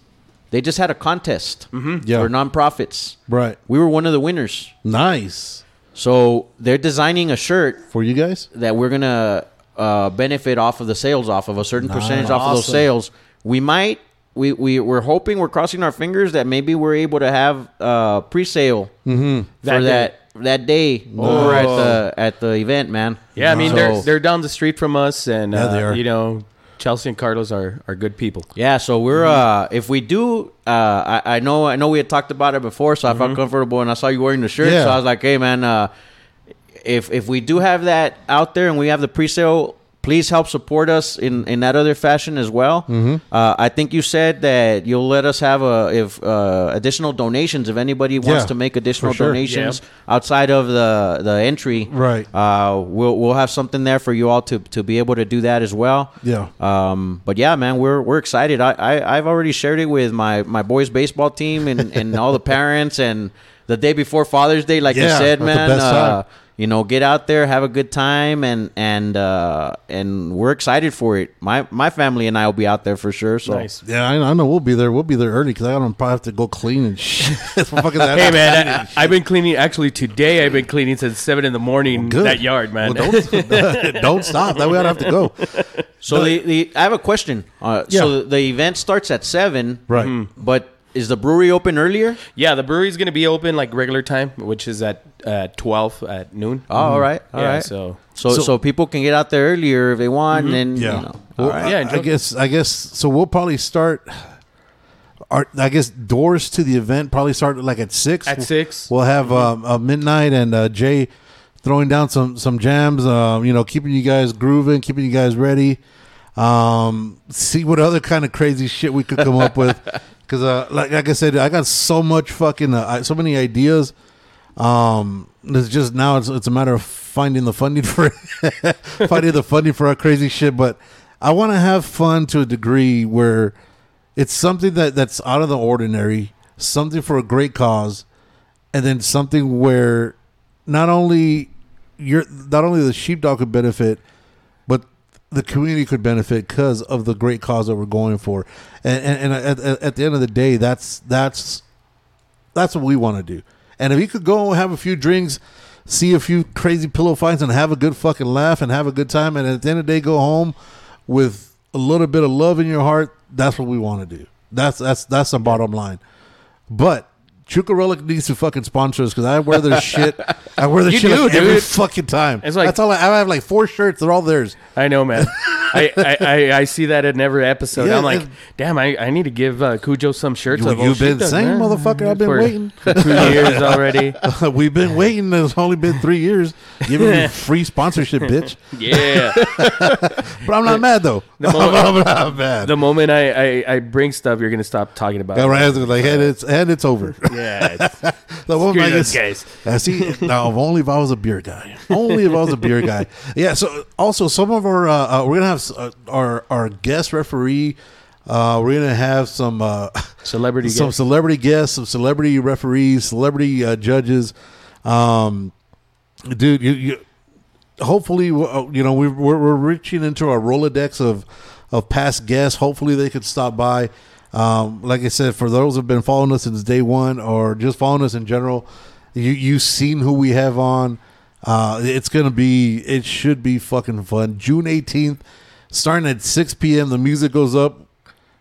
They just had a contest Yeah. for nonprofits. Right. We were one of the winners. Nice So they're designing a shirt for you guys. that we're gonna uh, benefit off of the sales, off of a certain percentage off of those sales. We might. We, we we're hoping we're crossing our fingers that maybe we're able to have uh, pre-sale Mm-hmm. for That day. that that day over at the at the event, man. Yeah, I mean So- they're they're down the street from us, and Yeah, uh, they are. you know Chelsea and Carlos are are good people. Yeah, so we're uh if we do uh I, I know I know we had talked about it before, so I felt comfortable and I saw you wearing the shirt, Yeah. so I was like, hey man, uh if if we do have that out there and we have the pre-sale, please help support us in in that other fashion as well. Mm-hmm. Uh, I think you said that you'll let us have a if uh, additional donations if anybody wants Yeah, to make additional sure. donations outside of the the entry. Right. Uh, we'll we'll have something there for you all to to be able to do that as well. Yeah. Um, but yeah, man, we're we're excited. I, I I've already shared it with my my boys' baseball team and and all the parents and the day before Father's Day, like you said, that's the man. best Uh, time. You know, get out there, have a good time, and and uh, and we're excited for it. My my family and I will be out there for sure. So Nice. Yeah, I, I know we'll be there. We'll be there early because I don't probably have to go clean and shit. That- Hey man, I, I've been cleaning. Actually, today I've been cleaning since seven in the morning. Good. That yard, man. Well, don't, don't stop. That way I don't have to go. So the, the I have a question. Uh, Yeah. So the event starts at seven, Right. But is the brewery open earlier? yeah, the brewery's gonna be open like regular time, which is at uh, twelve at noon. Oh, all right, all right. yeah, so So, So- so people can get out there earlier if they want, and Yeah. you know, Well, all right. Yeah, I, enjoy. I guess. I guess. So we'll probably start. Our, I guess doors to the event probably start like at six. At six. We'll have um, uh, midnight and uh, Jay throwing down some some jams. Um, you know, keeping you guys grooving, keeping you guys ready. Um, see what other kind of crazy shit we could come up with. Because, uh, like, like I said, I got so much fucking, uh, so many ideas. Um, it's just now it's, it's a matter of finding the funding for finding the funding for our crazy shit. But I want to have fun to a degree where it's something that that's out of the ordinary, something for a great cause, and then something where not only you're not only the sheepdog could benefit, the community could benefit because of the great cause that we're going for. And and, and at, at, the end of the day, that's that's that's what we want to do. And if you could go have a few drinks, see a few crazy pillow fights, and have a good fucking laugh and have a good time, and at the end of the day, go home with a little bit of love in your heart, that's what we want to do. That's that's that's the bottom line. But Chuco Relic needs to fucking sponsor us because I wear their shit. I wear their You shit do, like every dude. fucking time. It's like- that's all. I, I have like four shirts. They're all theirs. I know, man. I, I, I, I see that in every episode. Yeah, I'm like, and- damn, I, I need to give uh, Cujo some shirts. You, you've been Sheepdog, saying, man. motherfucker. I've been waiting. for two years already. We've been waiting. It's only been three years. Giving me free sponsorship, bitch. Yeah. But I'm not mad though. The moment- I'm not mad. the moment I, I, I bring stuff, you're gonna stop talking about. It. right. Like, and it's and it's over. Yeah. The I those guys. I see. Now, if only if I was a beer guy. Only if I was a beer guy. Yeah. So, also, some of our uh, uh, we're gonna have uh, our our guest referee. Uh, we're gonna have some uh, Celebrity some guest. celebrity guests, some celebrity referees, celebrity uh, judges. Um, dude, you, you hopefully uh, you know we're, we're we're reaching into our rolodex of of past guests. Hopefully, they could stop by. Um, like I said, for those who've been following us since day one, or just following us in general, you you've seen who we have on. Uh, it's gonna be, it should be fucking fun. June eighteenth, starting at six p.m. The music goes up,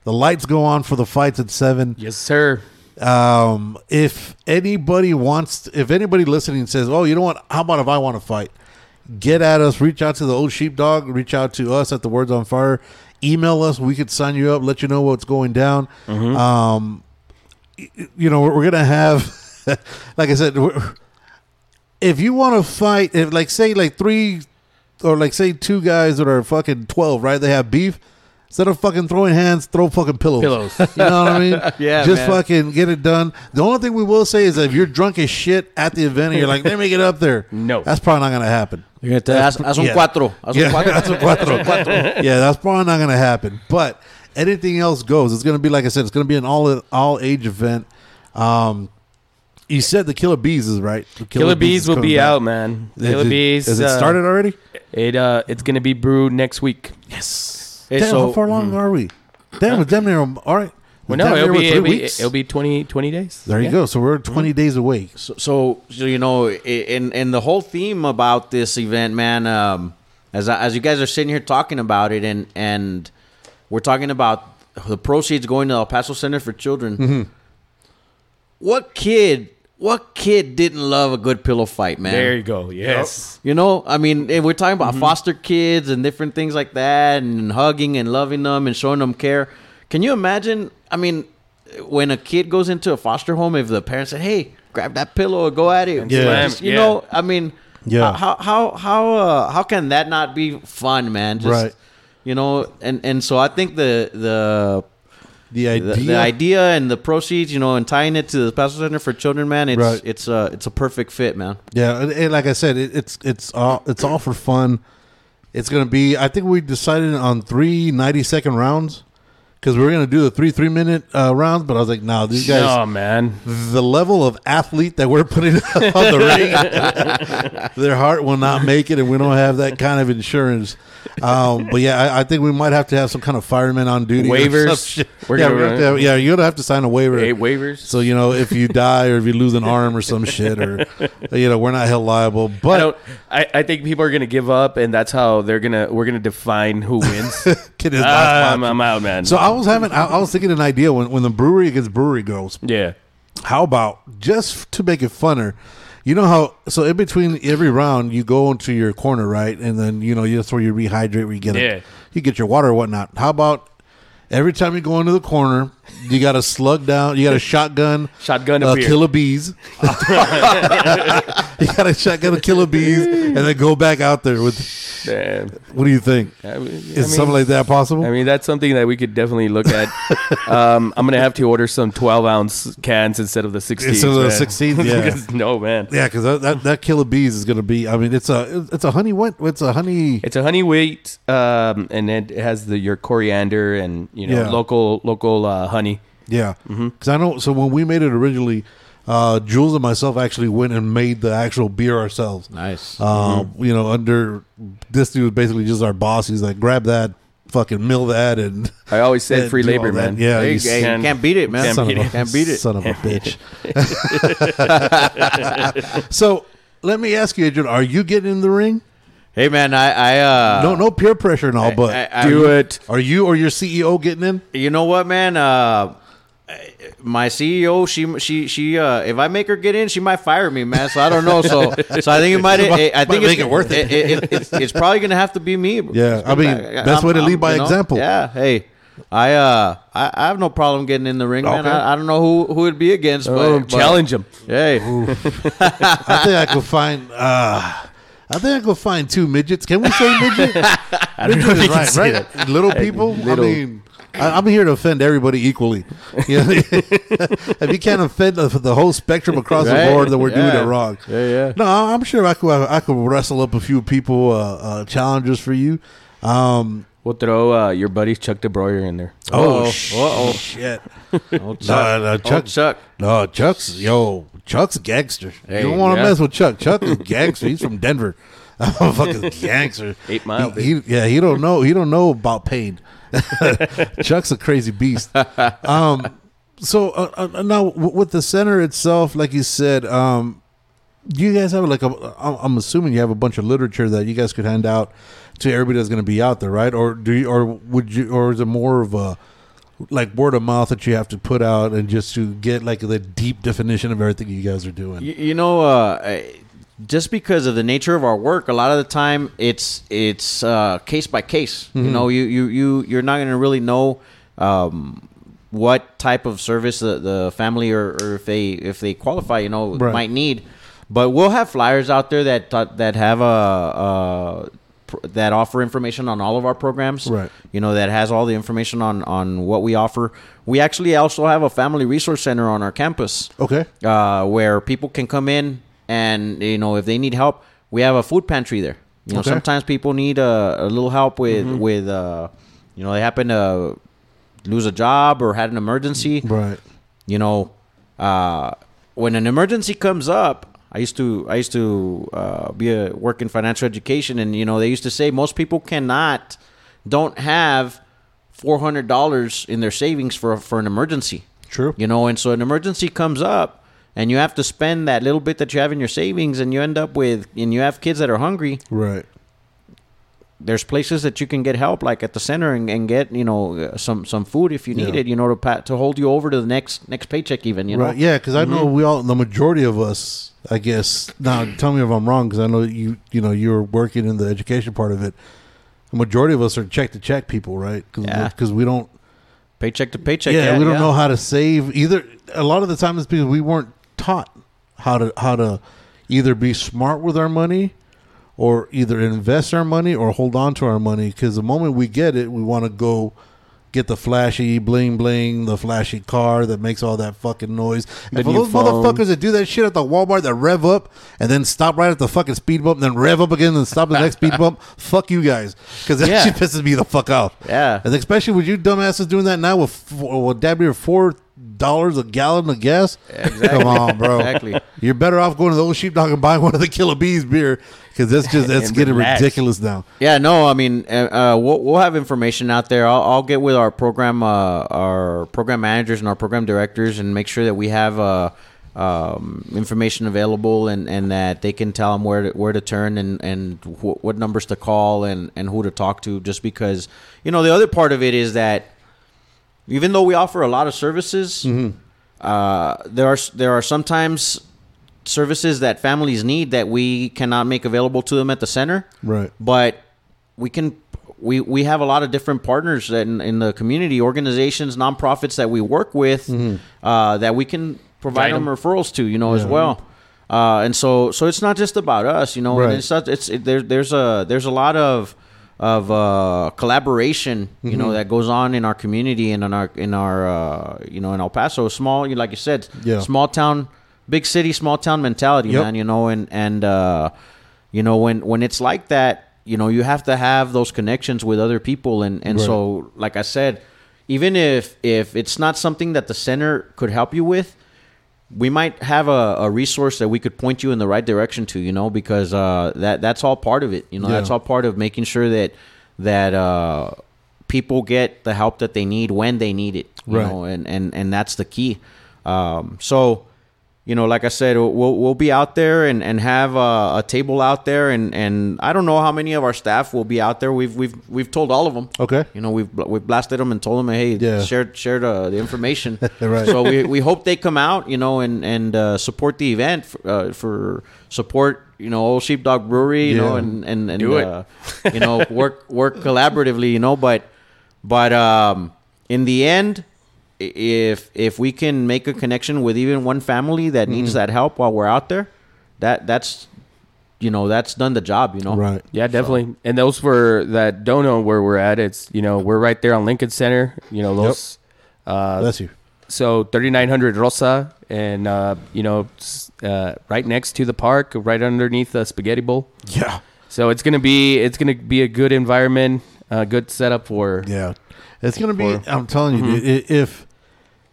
the lights go on for the fights at seven yes, sir. um, if anybody wants, if anybody listening says, "Oh, you know what? How about if I want to fight?" Get at us. Reach out to the old sheepdog. Reach out to us at the Words on Fire. Email us. We could sign you up. Let you know what's going down. Um, you know, we're, we're gonna have, like I said, if you want to fight, if like say like three or like say two guys that are fucking twelve, right? They have beef. Instead of fucking throwing hands, throw fucking pillows. Pillows. You know what I mean? Yeah, Just man. fucking get it done. The only thing we will say is that if you're drunk as shit at the event and you're like, let me get up there. No. That's probably not going to happen. You're gonna haz, haz un Yeah. cuatro. Haz un Yeah, cuatro. that's a cuatro. yeah, that's probably not going to happen. But anything else goes. It's going to be, like I said, it's going to be an all all age event. Um, you said the Killer Bees is right. The Killer, Bees is will be back. out, man. Is Killer it- Bees. Has it uh, started already? It uh, it's gonna be brewed next week. Yes. Hey, Damn, so- how far along are we? Damn, it's damn near. All right. Well, no, near it'll we're be, three it'll be weeks. it'll be 20, 20 days. There you Yeah. go. So we're 20 days away. So, so, so you know, i- in in the whole theme about this event, man. Um, as I, as you guys are sitting here talking about it, and and we're talking about the proceeds going to El Paso Center for Children. Mm-hmm. What kid? What kid didn't love a good pillow fight, man? There you go. Yes. You know, I mean, and we're talking Mm-hmm. about foster kids and different things like that, and hugging and loving them and showing them care. Can you imagine? I mean, when a kid goes into a foster home, if the parents say, "Hey, grab that pillow or go at it," Yeah. Just, you yeah. know, I mean, Yeah. how how how uh, how can that not be fun, man? Just, Right. You know, and and so I think the the The idea. the, the idea and the proceeds, you know, and tying it to the Paso Center for Children, man, it's Right. it's uh it's a perfect fit, man. Yeah, and, and like I said, it, it's it's all it's all for fun. It's gonna be. I think we decided on three 90 second rounds because we were gonna do the three three minute uh, rounds, but I was like, no, these guys, oh man, the level of athlete that we're putting on the ring, their heart will not make it, and we don't have that kind of insurance. Um, but yeah, I, I think we might have to have some kind of fireman on duty. Waivers. We're yeah, gonna we have run- to have- yeah, you're gonna have to sign a waiver. eight waivers. So you know, if you die or if you lose an arm or some shit, or you know, we're not held liable. I But don't. I, I think people are gonna give up, and that's how they're gonna. We're gonna define who wins. kid is last I'm. I'm out, man. So I was having, I, I was thinking an idea when when the brewery against brewery girls. yeah, How about just to make it funner? You know how so in between every round you go into your corner right, and then you know that's where you rehydrate, where you get Yeah. it, you get your water or whatnot. How about every time you go into the corner, you got a slug down, you got a shotgun, Shotgun a a beer. Killer Bees. you got a shotgun a Killer Bees, and then go back out there with. man. What do you think? I mean- I Is mean- something like that possible? I mean, that's something that we could definitely look at. um, I'm gonna have to order some 12 ounce cans instead of the 16. Instead of the 16, yeah. no, man. yeah, because that, that that Killer Bees is going to be. I mean, it's a it's a honey what? It's a honey. It's a honey wheat, um, and it has the your coriander and you know Yeah. local local uh, honey. Yeah, Mm-hmm. because I know. So when we made it originally, uh, Jules and myself actually went and made the actual beer ourselves. Nice. Uh, Mm-hmm. You know, under this dude was basically just our boss. He's like, grab that, fucking mill that, and I always said free do all labor, that. man. Yeah, Hey, you hey, you can- can't beat it, man. can't beat of a. Can't beat it. Son of a bitch. so let me ask you, Adrian, are you getting in the ring? Hey, man, I, I uh, no, no peer pressure and all, I- but I- I- Do you- it. Are you or your CEO getting in? You know what, man? Uh, my CEO, she she she. Uh, if I make her get in, she might fire me, man. So I don't know. So so I think it might. I, I Might think make it's, it worth it. it, it's, it's probably gonna have to be me. Yeah, I mean, best way to lead by example. Yeah. Hey. I uh I, I have no problem getting in the ring, man. I, I don't know who who it'd be against, but, Oh, but- challenge them. Hey, I think I could find. Uh, I think I could find two midgets. Can we say midget? midget is right, right? Little people. little. I mean, I, I'm here to offend everybody equally. You know, if you can't offend the, the whole spectrum across Right, the board, then we're doing it wrong. Yeah, yeah. No, I'm sure I could. I could wrestle up a few people uh, uh, challenges for you. Um, We'll throw uh, your buddy Chuck DeBroyer in there. oh, Uh-oh. sh- Uh-oh. shit! old No, Chuck. no, Old Chuck. Chuck. No, Chuck's yo. Chuck's a gangster. Hey, you don't want to yeah. mess with Chuck. Chuck is gangster. He's from Denver. I'm a fucking gangster. Eight Mile, He, he- yeah, he don't know. He don't know about pain. Chuck's a crazy beast. Um, so uh, uh, now w- with the center itself, like you said, um, do you guys have like a? I'm I'm assuming you have a bunch of literature that you guys could hand out to everybody that's going to be out there, right? Or do you, or would you, or is it more of a like word of mouth that you have to put out and just to get like the deep definition of everything you guys are doing? You, you know, uh, just because of the nature of our work, a lot of the time it's it's uh, case by case. Mm-hmm. You know, you you you you're not going to really know um, what type of service the, the family or, or if they if they qualify, you know, Right. might need. But we'll have flyers out there that that have a. Uh, pr- that offer information on all of our programs Right. you know that has all the information on on what we offer we actually also have a family resource center on our campus Okay. uh, where people can come in and you know if they need help, we have a food pantry there. You know, Okay. sometimes people need a, a little help with with uh, you know they happen to lose a job or had an emergency. Right. You know, uh, when an emergency comes up. I used to I used to uh, be a work in financial education, and you know they used to say most people cannot don't have four hundred dollars in their savings for for an emergency. True. You know, and so an emergency comes up and you have to spend that little bit that you have in your savings and you end up with and you have kids that are hungry. Right. There's places that you can get help like at the center and, and get, you know, uh, some some food if you need Yeah. it, you know, to pat, to hold you over to the next next paycheck even, you know. Right. Yeah, because I know we all, the majority of us, I guess. Now, tell me if I'm wrong, because I know you, you know, you're working in the education part of it. The majority of us are check to check people, right? Because Yeah. we don't. Paycheck to paycheck. yeah, we don't yeah. know how to save either. A lot of the time, it's because we weren't taught how to how to either be smart with our money, or either invest our money or hold on to our money. Because the moment we get it, we want to go get the flashy bling bling, the flashy car that makes all that fucking noise. The And for those phone. motherfuckers that do that shit at the Walmart that rev up and then stop right at the fucking speed bump, and then rev up again and stop at the next speed bump, fuck you guys, because that Yeah. shit pisses me the fuck out. Yeah. and especially with you dumbasses doing that now with with damn near four dollars a gallon of gas. Come on, bro. Exactly. You're better off going to the old sheepdog and buying one of the Killer Bees beer because that's just that's getting relax. ridiculous now. Yeah, no, I mean, uh, uh, we'll, we'll have information out there. I'll, I'll get with our program, uh, our program managers and our program directors, and make sure that we have uh, um, information available, and, and that they can tell them where to, where to turn and and wh- what numbers to call and and who to talk to. Just because, you know, the other part of it is that even though we offer a lot of services, uh, there are there are sometimes services that families need that we cannot make available to them at the center Right. but we can we we have a lot of different partners in, in the community organizations nonprofits that we work with uh, that we can provide Guide them 'em. referrals to you know as well uh, and so so it's not just about us you know and Right. it's not, it's it, there, there's a there's a lot of of uh, collaboration you know that goes on in our community and in our in our uh, you know in El Paso small you like you said Yeah. small town big city small town mentality Yep. man you know and and uh, you know when when it's like that you know you have to have those connections with other people and and so like i said even if if it's not something that the center could help you with we might have a, a resource that we could point you in the right direction to you know because uh that that's all part of it you know Yeah. that's all part of making sure that that uh people get the help that they need when they need it you Right. know and and and that's the key um so you know, like I said, we'll we'll be out there and and have a, a table out there, and and I don't know how many of our staff will be out there. We've we've we've told all of them. Okay. You know, we've we've blasted them and told them, hey, Yeah. share share the, the information. Right. So we, we hope they come out, you know, and and uh, support the event for, uh, for support, you know, Old Sheepdog Brewery, you know, Yeah. and and and Do it. uh, you know work work collaboratively, you know, but but um, in the end, i- if if we can make a connection with even one family that needs Mm-hmm. that help while we're out there, that that's you know that's done the job, you know. Right. Yeah, definitely. And those for that don't know where we're at. It's you know we're right there on Lincoln Center. You know those. Uh, Bless you. so 3900 Rosa, and uh, you know uh, right next to the park, right underneath the Spaghetti Bowl. Yeah. So it's gonna be it's gonna be a good environment, a good setup for. Yeah. It's gonna be. For- I'm telling you, Mm-hmm. dude, if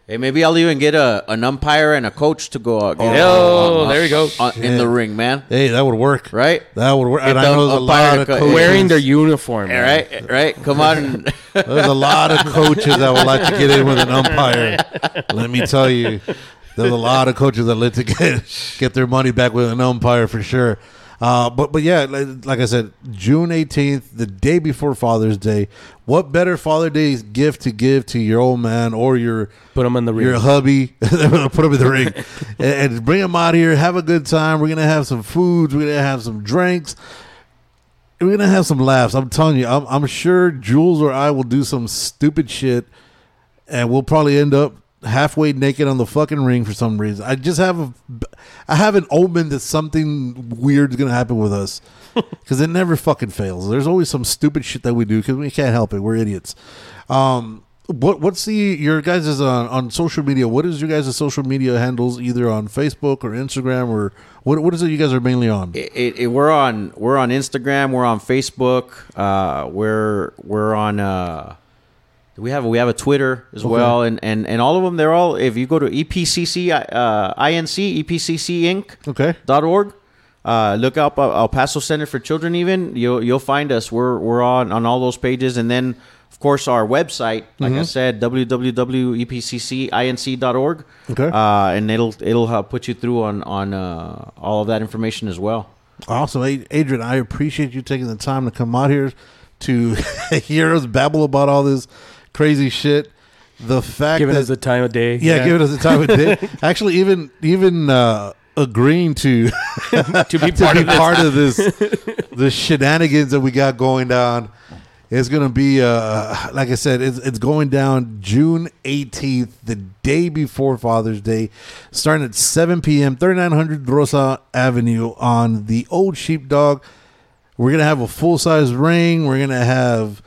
Hey, maybe I'll even get a an umpire and a coach to go out. get Oh, on- there you go. on- in the ring, man. hey, that would work. Right. That would work. Get And I know there's a lot of co- coaches. Wearing their uniform, man. right, right. Come on. There's a lot of coaches that would like to get in with an umpire. Let me tell you, there's a lot of coaches that like to get get their money back with an umpire for sure. Uh, but but yeah, like, like I said, June 18th, the day before Father's Day. What better Father Day's gift to give to your old man or your Put them in the ring. your hubby, put him in the ring, and, and bring him out here. Have a good time. We're gonna have some foods. We're gonna have some drinks. We're gonna have some laughs. I'm telling you. I'm, I'm sure Jules or I will do some stupid shit, and we'll probably end up halfway naked on the fucking ring for some reason. I just have a, I have an omen that something weird's gonna happen with us, because it never fucking fails. There's always some stupid shit that we do because we can't help it. We're idiots. Um, what what's the your guys' is on on social media? What is your guys' social media handles either on Facebook or Instagram or what what is it you guys are mainly on? it, it, it- we're on we're on Instagram, we're on Facebook, uh, we're we're on uh, we have we have a Twitter as well, and, and and all of them they're all if you go to EPCC uh, INC EPCC Inc. Okay. dot org. Uh, look up uh, El Paso Center for Children. Even you'll you'll find us. We're we're on on all those pages, and then of course our website. Like I said, www.epccinc.org. Okay. Uh, and it'll it'll put you through on on uh, all of that information as well. Awesome, Adrian. I appreciate you taking the time to come out here to hear us babble about all this crazy shit. The fact Giving that us the time of day. yeah, giving us the time of day. Actually, even even uh, agreeing to to be to part be of this. part of this the shenanigans that we got going down. It's gonna be uh like I said, it's it's going down June 18th, the day before Father's Day, starting at 7 p.m. 3900 Rosa Avenue on the Old Sheepdog. We're gonna have a full size ring. We're gonna have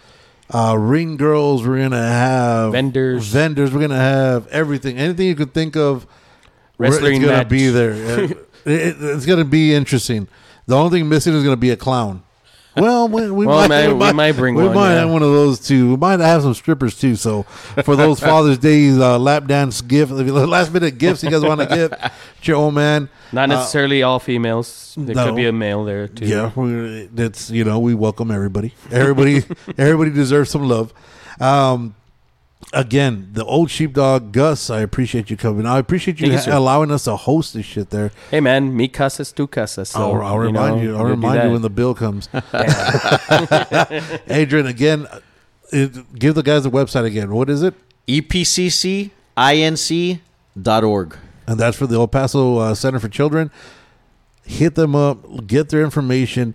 uh, ring girls. We're gonna have Vendors. Vendors. We're gonna have everything. Anything you could think of. we're- Wrestling it's gonna match. be there. Uh, it- it's gonna be interesting. The only thing missing is gonna be a clown. Well, we, we, Well, might, man, we might bring we one, might yeah. have one of those too. We might have some strippers too. So for those Father's Day uh, lap dance gift, last minute gifts you guys want to give to your old man. Not necessarily all females. There no. could be a male there too. Yeah, that's you know we welcome everybody. Everybody, everybody deserves some love. Um, again, the old sheepdog Gus, I appreciate you coming. I appreciate you, Thank you, ha- allowing us to host this shit there. Hey man, me casas, tu casas. So, I'll, I'll remind know, you. I'll remind you when the bill comes. Adrian, again, uh, it, give the guys the website again. What is it? Epccinc.org. and that's for the El Paso uh, Center for Children. Hit them up, get their information.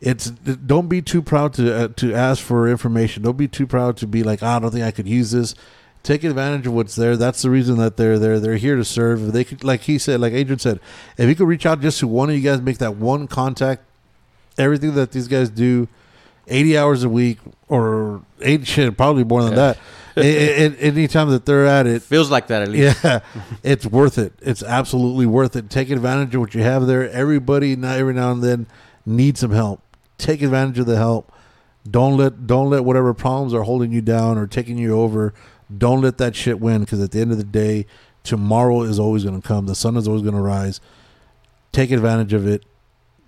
It's don't be too proud to uh, to ask for information. Don't be too proud to be like, "Ah, I don't think I could use this. Take advantage of what's there. That's the reason that they're there. They're here to serve. If they could, like he said, like Adrian said, if you could reach out just to one of you guys, make that one contact. Everything that these guys do, eighty hours a week or eight shit, probably more than that. A- a- a- anytime that they're at it, Feels like that at least. yeah, it's worth it. It's absolutely worth it. Take advantage of what you have there. Everybody, not every now and then, needs some help. Take advantage of the help. Don't let don't let whatever problems are holding you down or taking you over. Don't let that shit win because at the end of the day, tomorrow is always going to come. The sun is always going to rise. Take advantage of it.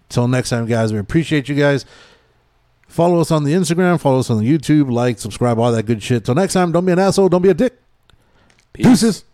Till next time, guys. We appreciate you guys. Follow us on the Instagram. Follow us on the YouTube. Like, subscribe, all that good shit. Till next time, don't be an asshole. Don't be a dick. Peace. Deuces.